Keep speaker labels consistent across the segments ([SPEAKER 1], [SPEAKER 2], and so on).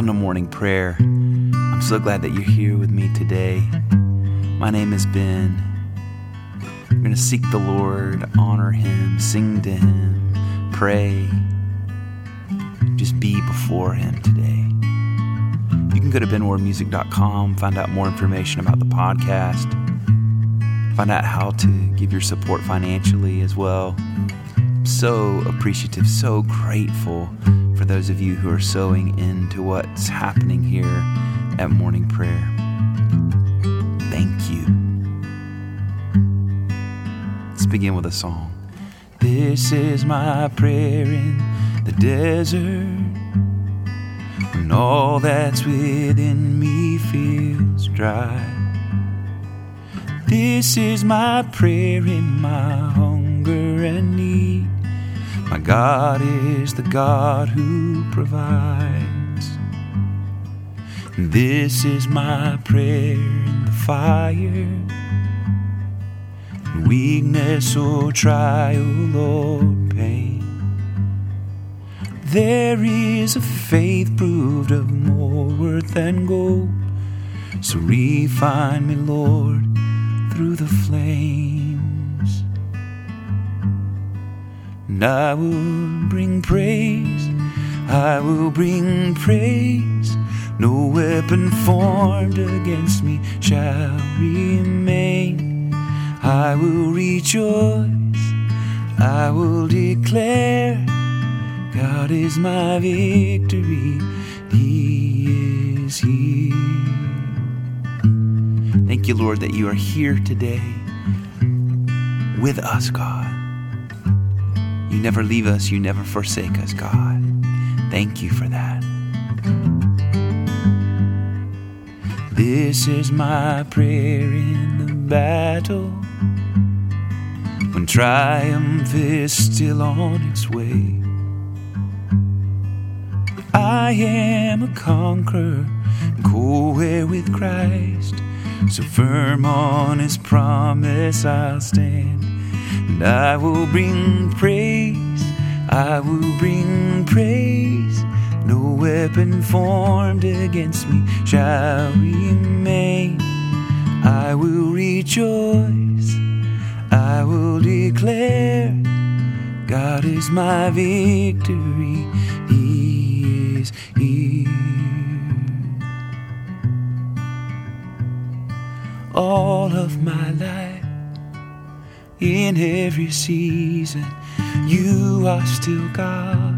[SPEAKER 1] Welcome to morning prayer. I'm so glad that you're here with me today. My name is Ben. We're going to seek the Lord, honor Him, sing to Him, pray, just be before Him today. You can go to benwardmusic.com, find out more information about the podcast, find out how to give your support financially as well. So appreciative, so grateful for those of you who are sowing into what's happening here at morning prayer. Thank you. Let's begin with a song. This is my prayer in the desert when all that's within me feels dry. This is my prayer in my hunger and need. My God is the God who provides. This is my prayer in the fire. Weakness or trial or pain. There is a faith proved of more worth than gold. So refine me, Lord, through the flames. And I will bring praise, I will bring praise. No weapon formed against me shall remain. I will rejoice, I will declare, God is my victory, He is here. Thank you, Lord, that you are here today with us, God. You never leave us, you never forsake us, God. Thank you for that. This is my prayer in the battle when triumph is still on its way. I am a conqueror, co-heir with Christ. So firm on his promise I'll stand. And I will bring praise, I will bring praise. No weapon formed against me shall remain. I will rejoice, I will declare, God is my victory, He is here. All of my life, in every season, you are still God.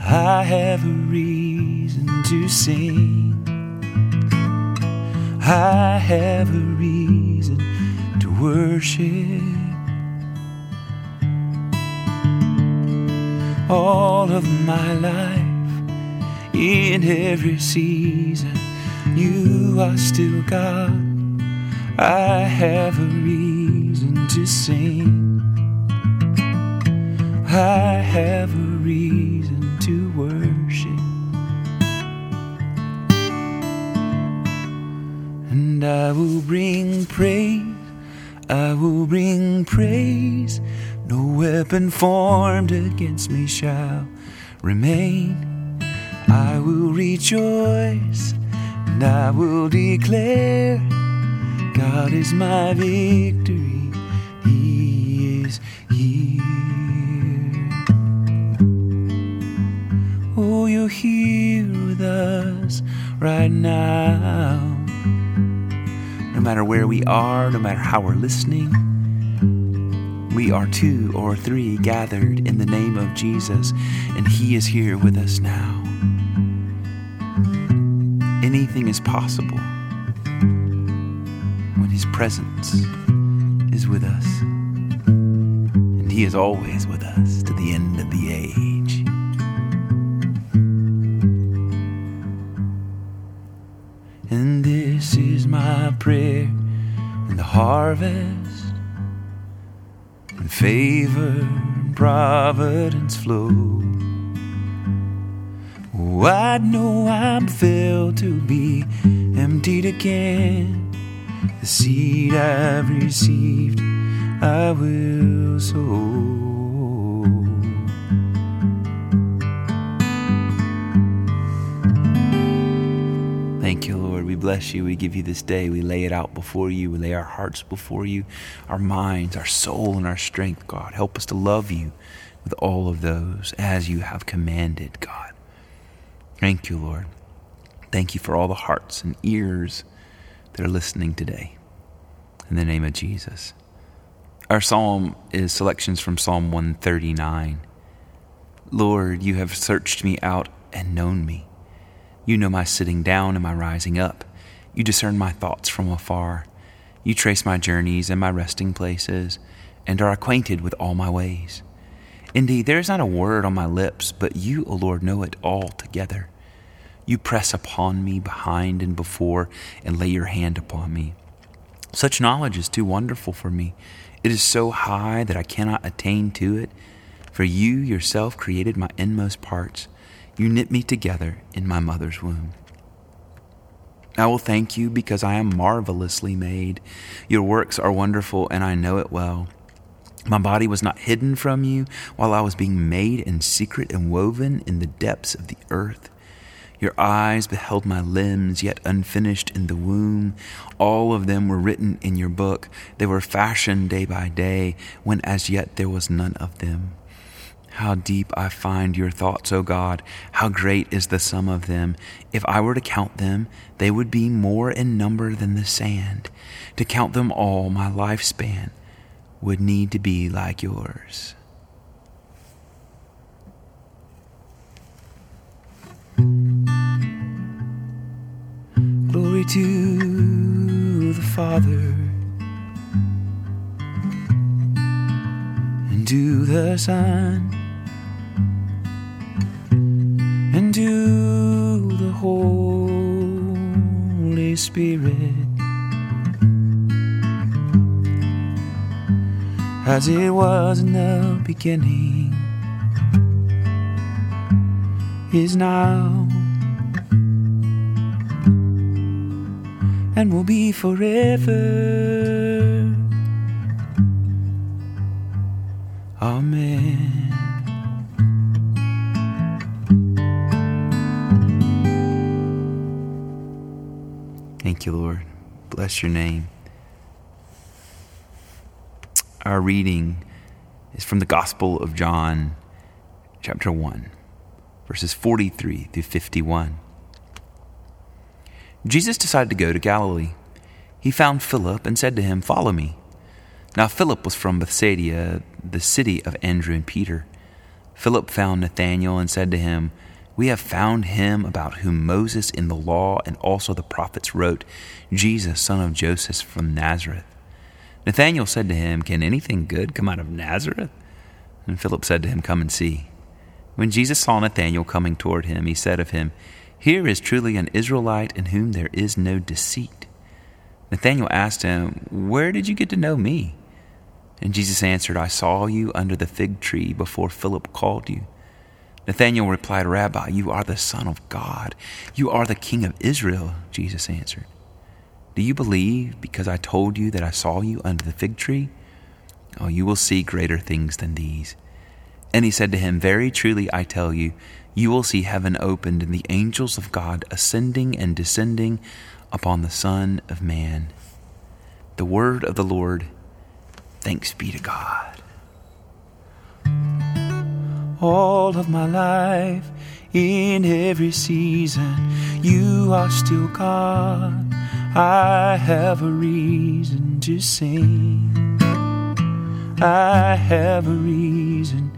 [SPEAKER 1] I have a reason to sing. I have a reason to worship. All of my life, in every season, you are still God. I have a reason to sing. I have a reason to worship. And I will bring praise, I will bring praise. No weapon formed against me shall remain. I will rejoice and I will declare God is my victory. He is here. Oh, you're here with us right now. No matter where we are, no matter how we're listening, we are two or three gathered in the name of Jesus, and He is here with us now. Anything is possible presence is with us, and He is always with us to the end of the age. And this is my prayer in the harvest, when favor and providence flow. Oh, I know I'm filled to be emptied again. The seed I've received, I will sow. Thank you, Lord. We bless you. We give you this day. We lay it out before you. We lay our hearts before you, our minds, our soul, and our strength, God. Help us to love you with all of those as you have commanded, God. Thank you, Lord. Thank you for all the hearts and ears that are listening today. In the name of Jesus. Our psalm is selections from Psalm 139. Lord, you have searched me out and known me. You know my sitting down and my rising up. You discern my thoughts from afar. You trace my journeys and my resting places, and are acquainted with all my ways. Indeed, there is not a word on my lips, but you, O Lord, know it all together. You press upon me behind and before, and lay your hand upon me. Such knowledge is too wonderful for me. It is so high that I cannot attain to it. For you yourself created my inmost parts. You knit me together in my mother's womb. I will thank you because I am marvelously made. Your works are wonderful, and I know it well. My body was not hidden from you while I was being made in secret and woven in the depths of the earth. Your eyes beheld my limbs, yet unfinished in the womb. All of them were written in your book. They were fashioned day by day, when as yet there was none of them. How deep I find your thoughts, O God! How great is the sum of them! If I were to count them, they would be more in number than the sand. To count them all, my lifespan would need to be like yours. To the Father and to the Son and to the Holy Spirit. as it was in the beginning, is now, and will be forever. Amen. Thank you, Lord. Bless your name. Our reading is from the Gospel of John, chapter 1, verses 43 through 51. Jesus decided to go to Galilee. He found Philip and said to him, Follow me. Now, Philip was from Bethsaida, the city of Andrew and Peter. Philip found Nathanael and said to him, We have found him about whom Moses in the law and also the prophets wrote, Jesus, son of Joseph from Nazareth. Nathanael said to him, Can anything good come out of Nazareth? And Philip said to him, Come and see. When Jesus saw Nathanael coming toward him, he said of him, Here is truly an Israelite in whom there is no deceit. Nathanael asked him, Where did you get to know me? And Jesus answered, I saw you under the fig tree before Philip called you. Nathanael replied, Rabbi, you are the Son of God. You are the King of Israel, Jesus answered. Do you believe because I told you that I saw you under the fig tree? Oh, you will see greater things than these. And he said to him, Very truly I tell you, you will see heaven opened and the angels of God ascending and descending upon the Son of Man. The word of the Lord. Thanks be to God. All of my life, in every season, you are still God. I have a reason to sing. I have a reason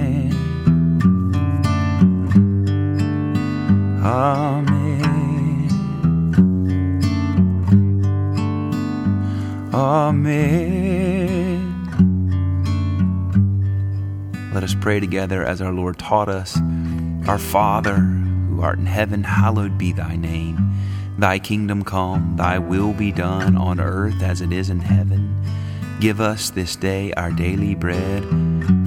[SPEAKER 1] Amen. Amen. Let us pray together as our Lord taught us. Our Father, who art in heaven, hallowed be thy name. Thy kingdom come, thy will be done on earth as it is in heaven. Give us this day our daily bread.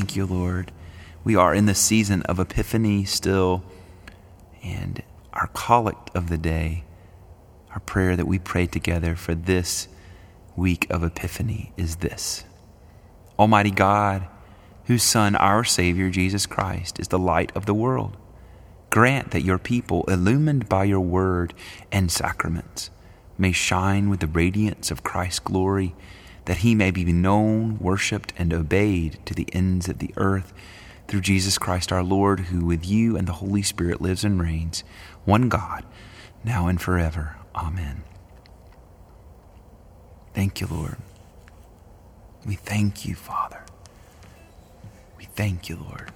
[SPEAKER 1] Thank you, Lord. We are in the season of Epiphany still, and our collect of the day our prayer that we pray together for this week of Epiphany is this Almighty God, whose Son, our Savior, Jesus Christ, is the light of the world, grant that your people, illumined by your word and sacraments, may shine with the radiance of Christ's glory, that he may be known, worshiped, and obeyed to the ends of the earth through Jesus Christ our Lord, who with you and the Holy Spirit lives and reigns, one God, now and forever. Amen. Thank you, Lord. We thank you, Father. We thank you, Lord.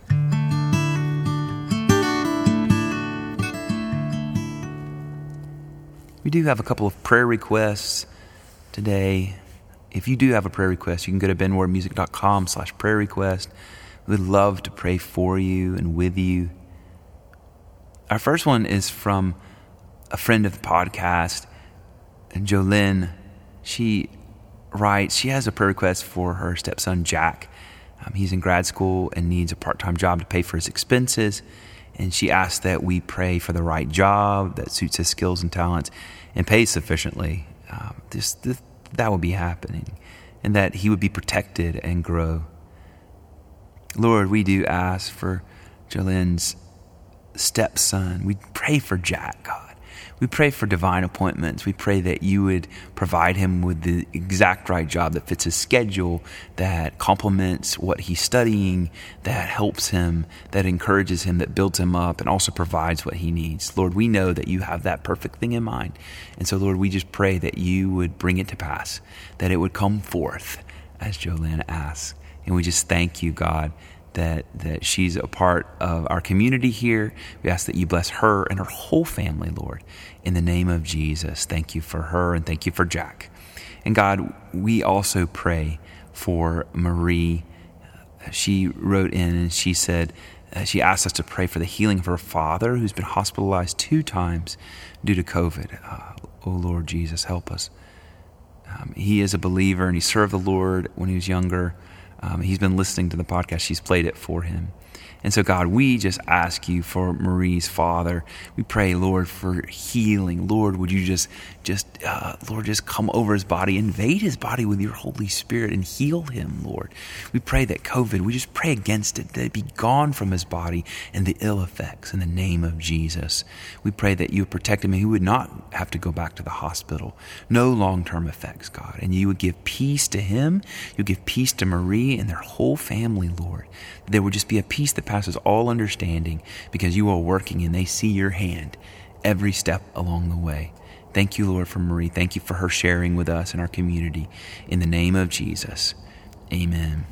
[SPEAKER 1] We do have a couple of prayer requests today. If you do have a prayer request, you can go to benwardmusic.com slash prayer request. We'd love to pray for you and with you. Our first one is from a friend of the podcast, Jolynn, she writes, she has a prayer request for her stepson, Jack. Um, he's in grad school and needs a part time job to pay for his expenses. And she asks that we pray for the right job that suits his skills and talents and pays sufficiently. Um, this, this, that would be happening and that he would be protected and grow. Lord, we do ask for Jolynn's stepson. We pray for Jack, God. We pray for divine appointments. We pray that you would provide him with the exact right job that fits his schedule, that complements what he's studying, that helps him, that encourages him, that builds him up, and also provides what he needs. Lord, we know that you have that perfect thing in mind. And so, Lord, we just pray that you would bring it to pass, that it would come forth, as Jolene asks. And we just thank you, God, that that she's a part of our community here. We ask that you bless her and her whole family, Lord, in the name of Jesus. Thank you for her and thank you for Jack. And God, we also pray for Marie. She wrote in and she said, uh, she asked us to pray for the healing of her father, who's been hospitalized two times due to COVID. Uh, oh Lord Jesus, help us. Um, he is a believer and he served the Lord when he was younger. Um, he's been listening to the podcast. She's played it for him. And so, God, we just ask you for Marie's father. We pray, Lord, for healing. Lord, would you just, just, uh, Lord, just come over his body, invade his body with your Holy Spirit and heal him, Lord. We pray that COVID, we just pray against it, that it be gone from his body and the ill effects in the name of Jesus. We pray that you protect him and he would not have to go back to the hospital. No long term effects, God. And you would give peace to him. You give peace to Marie and their whole family, Lord. There would just be a peace that passes all understanding because you are working and they see your hand every step along the way. Thank you, Lord, for Marie. Thank you for her sharing with us and our community. In the name of Jesus, amen.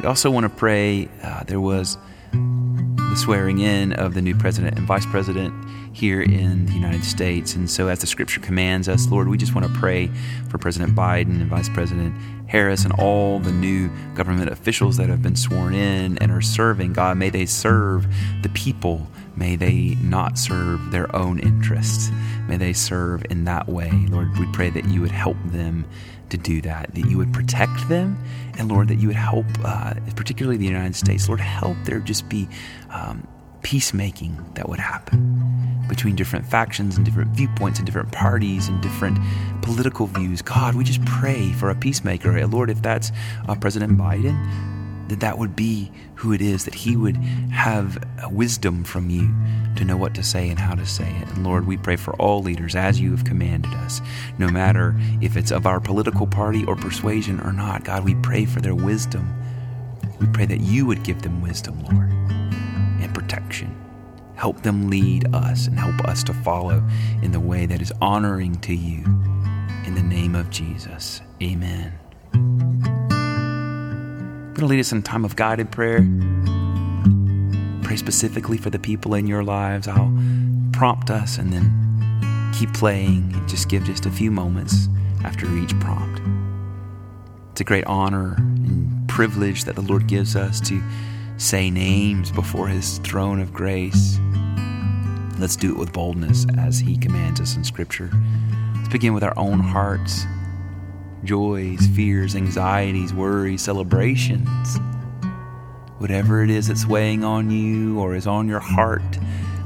[SPEAKER 1] We also want to pray. Uh, there was the swearing in of the new president and vice president here in the United States. And so, as the scripture commands us, Lord, we just want to pray for President Biden and Vice President Harris and all the new government officials that have been sworn in and are serving. God, may they serve the people May they not serve their own interests. May they serve in that way. Lord, we pray that you would help them to do that, that you would protect them, and Lord, that you would help, uh, particularly the United States, Lord, help there just be um, peacemaking that would happen between different factions and different viewpoints and different parties and different political views. God, we just pray for a peacemaker. Lord, if that's uh, President Biden, that that would be who it is, that he would have wisdom from you to know what to say and how to say it. And Lord, we pray for all leaders as you have commanded us, no matter if it's of our political party or persuasion or not. God, we pray for their wisdom. We pray that you would give them wisdom, Lord, and protection. Help them lead us and help us to follow in the way that is honoring to you. In the name of Jesus, amen going to lead us in a time of guided prayer. Pray specifically for the people in your lives. I'll prompt us and then keep playing and just give just a few moments after each prompt. It's a great honor and privilege that the Lord gives us to say names before His throne of grace. Let's do it with boldness as He commands us in Scripture. Let's begin with our own hearts joys, fears, anxieties, worries, celebrations. Whatever it is that's weighing on you or is on your heart,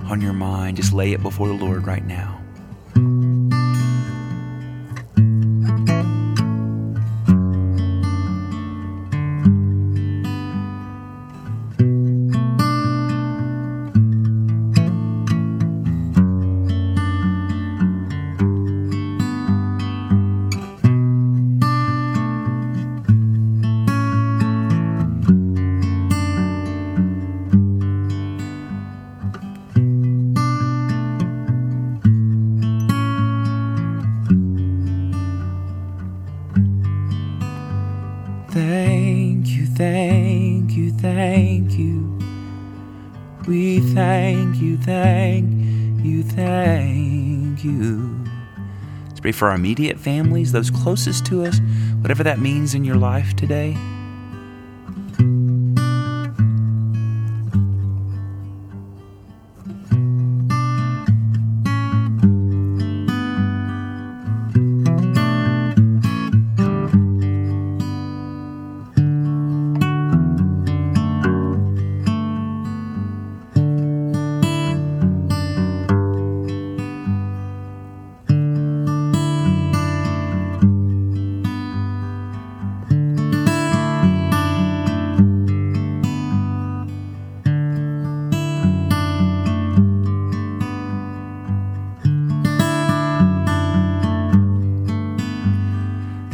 [SPEAKER 1] on your mind, just lay it before the Lord right now. For our immediate families, those closest to us, whatever that means in your life today.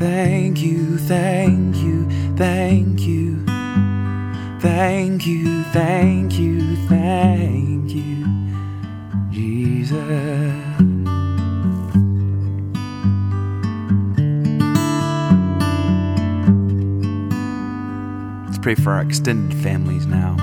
[SPEAKER 1] Thank you, thank you, thank you. Thank you, thank you, thank you, Jesus. Let's pray for our extended families now.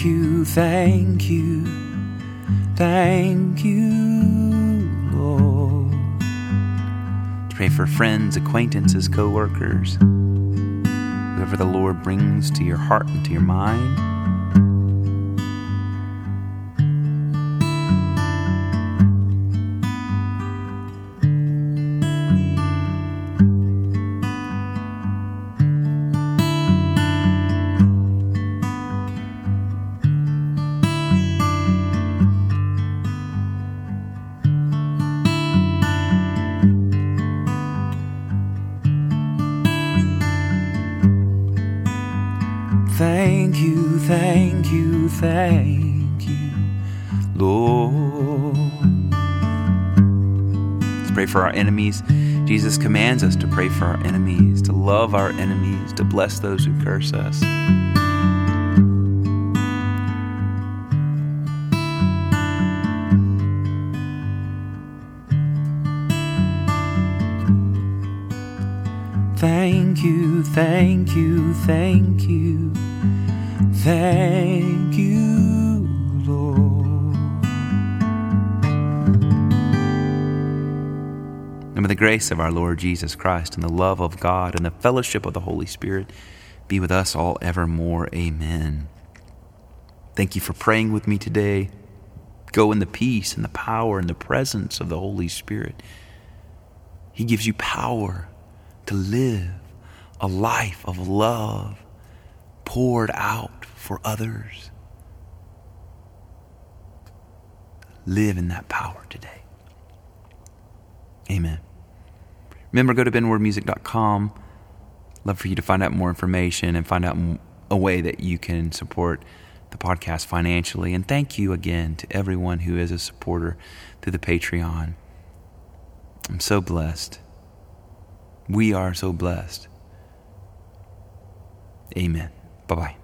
[SPEAKER 1] Thank you, thank you, thank you, Lord. Pray for friends, acquaintances, co workers, whoever the Lord brings to your heart and to your mind. Enemies. Jesus commands us to pray for our enemies, to love our enemies, to bless those who curse us. Thank you, thank you, thank you, thank you, And may the grace of our Lord Jesus Christ and the love of God and the fellowship of the Holy Spirit be with us all evermore. Amen. Thank you for praying with me today. Go in the peace and the power and the presence of the Holy Spirit. He gives you power to live a life of love poured out for others. Live in that power today. Amen. Remember, go to benwardmusic.com. Love for you to find out more information and find out a way that you can support the podcast financially. And thank you again to everyone who is a supporter through the Patreon. I'm so blessed. We are so blessed. Amen. Bye bye.